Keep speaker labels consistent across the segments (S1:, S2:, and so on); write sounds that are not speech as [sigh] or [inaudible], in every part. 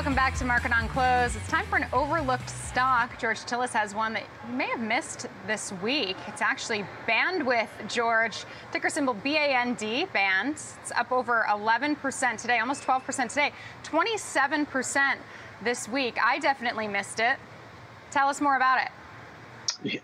S1: Welcome back to Market on Close. It's time for an overlooked stock. George Tsilis has one that you may have missed this week. It's actually Bandwidth, George. Ticker symbol B-A-N-D, Band. It's up over 11% today, almost 12% today, 27% this week. I definitely missed it. Tell us more about
S2: it.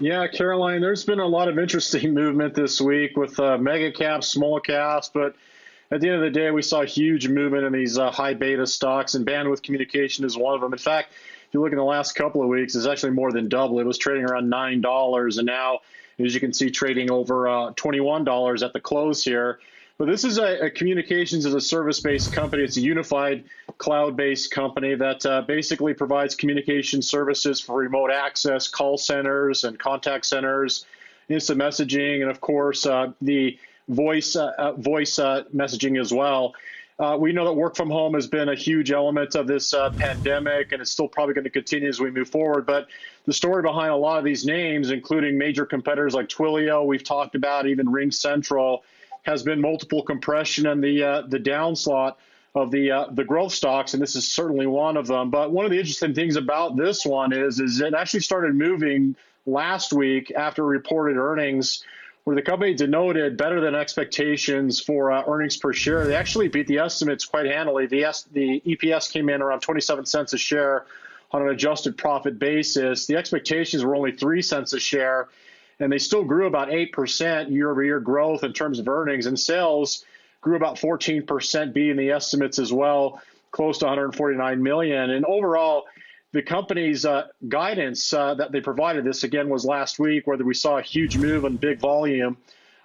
S2: Yeah, Caroline, there's been a lot of interesting [laughs] movement this week with uh, mega caps, small caps, but – at the end of the day, we saw huge movement in these uh, high beta stocks, and bandwidth communication is one of them. In fact, if you look in the last couple of weeks, it's actually more than double. It was trading around nine dollars, and now, as you can see, trading over uh, twenty-one dollars at the close here. But this is a, a communications as a service-based company. It's a unified cloud-based company that uh, basically provides communication services for remote access, call centers, and contact centers, instant messaging, and of course uh, the voice uh, uh, voice uh, messaging as well. Uh, we know that work from home has been a huge element of this uh, pandemic, and it's still probably going to continue as we move forward. But the story behind a lot of these names, including major competitors like Twilio, we've talked about, even RingCentral, has been multiple compression and the uh, the downslot of the the growth stocks, and this is certainly one of them. But one of the interesting things about this one is is it actually started moving last week after reported earnings where the company denoted better than expectations for uh, earnings per share. They actually beat the estimates quite handily. The, S- the EPS came in around 27 cents a share on an adjusted profit basis. The expectations were only 3 cents a share, and they still grew about 8% year over year growth in terms of earnings, and sales grew about 14%, beating the estimates as well, close to 149 million. And overall, the company's uh, guidance uh, that they provided this again was last week, whether we saw a huge move in big volume,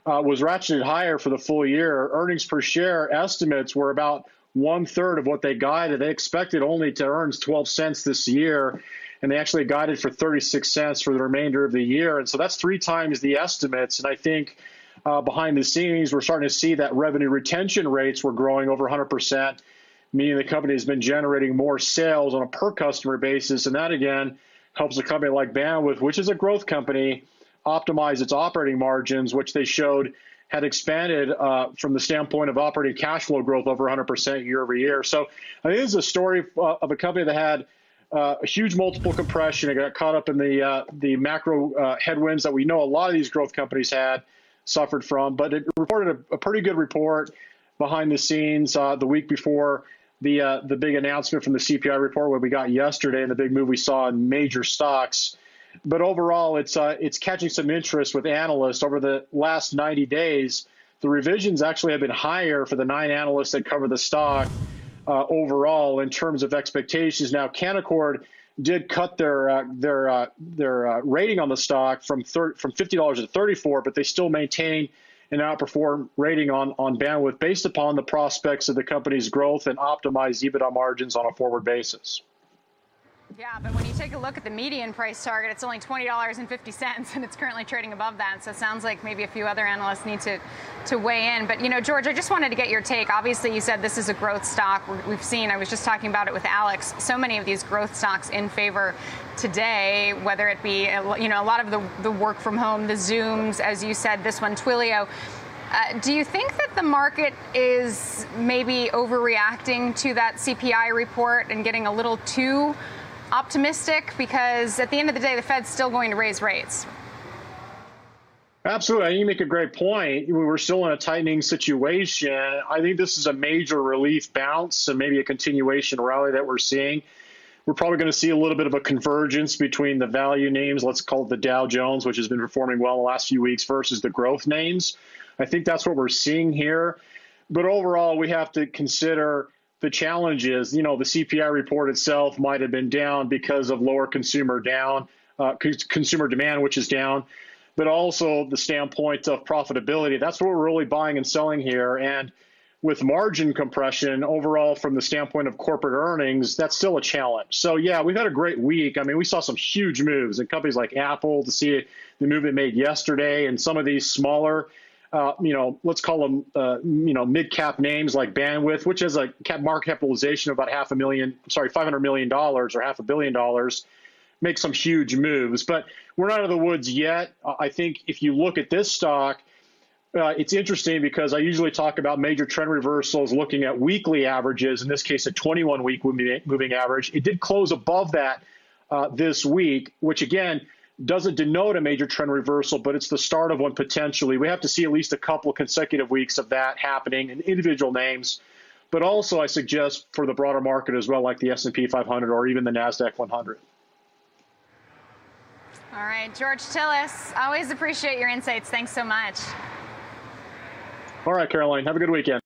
S2: uh, was ratcheted higher for the full year. Earnings per share estimates were about one third of what they guided. They expected only to earn 12 cents this year, and they actually guided for 36 cents for the remainder of the year. And so that's three times the estimates. And I think uh, behind the scenes, we're starting to see that revenue retention rates were growing over 100 percent meaning the company has been generating more sales on a per customer basis. And that again helps a company like Bandwidth, which is a growth company, optimize its operating margins, which they showed had expanded uh, from the standpoint of operating cash flow growth over 100% year over year. So I this is a story uh, of a company that had uh, a huge multiple compression. It got caught up in the uh, the macro uh, headwinds that we know a lot of these growth companies had suffered from. But it reported a, a pretty good report behind the scenes uh, the week before the uh, the big announcement from the CPI report what we got yesterday and the big move we saw in major stocks. But overall, it's uh, it's catching some interest with analysts over the last 90 days. The revisions actually have been higher for the nine analysts that cover the stock uh, overall in terms of expectations. Now, Canaccord did cut their uh, their uh, their uh, rating on the stock from thir- from fifty dollars to thirty four, but they still maintain an outperform rating on, on bandwidth based upon the prospects of the company's growth and optimized EBITDA margins on a forward basis.
S1: Yeah, but when you take a look at the median price target, it's only $20.50 and it's currently trading above that. So it sounds like maybe a few other analysts need to, to weigh in. But, you know, George, I just wanted to get your take. Obviously, you said this is a growth stock. We've seen, I was just talking about it with Alex, so many of these growth stocks in favor today, whether it be, you know, a lot of the, the work from home, the Zooms, as you said, this one, Twilio. Uh, do you think that the market is maybe overreacting to that CPI report and getting a little too optimistic? Because at the end of the day, the Fed's still going to raise rates.
S2: Absolutely. You make a great point. We're still in a tightening situation. I think this is a major relief bounce and maybe a continuation rally that we're seeing. We're probably going to see a little bit of a convergence between the value names, let's call it the Dow Jones, which has been performing well in the last few weeks, versus the growth names. I think that's what we're seeing here. But overall, we have to consider the challenge is, you know, the CPI report itself might have been down because of lower consumer down, uh, consumer demand, which is down, but also the standpoint of profitability. That's what we're really buying and selling here. And with margin compression overall from the standpoint of corporate earnings, that's still a challenge. So yeah, we've had a great week. I mean, we saw some huge moves in companies like Apple to see the move it made yesterday, and some of these smaller uh, you know, let's call them, uh, you know, mid cap names like Bandwidth, which has a cap market capitalization of about half a million, sorry, $500 million or half a billion dollars, make some huge moves. But we're not out of the woods yet. I think if you look at this stock, uh, it's interesting because I usually talk about major trend reversals looking at weekly averages, in this case, a 21 week moving average. It did close above that uh, this week, which again doesn't denote a major trend reversal, but it's the start of one potentially. We have to see at least a couple consecutive weeks of that happening in individual names. But also, I suggest for the broader market as well, like the S&P 500 or even the Nasdaq 100.
S1: All right, George Tsilis, always appreciate your insights. Thanks so much.
S2: All right, Caroline, have a good weekend.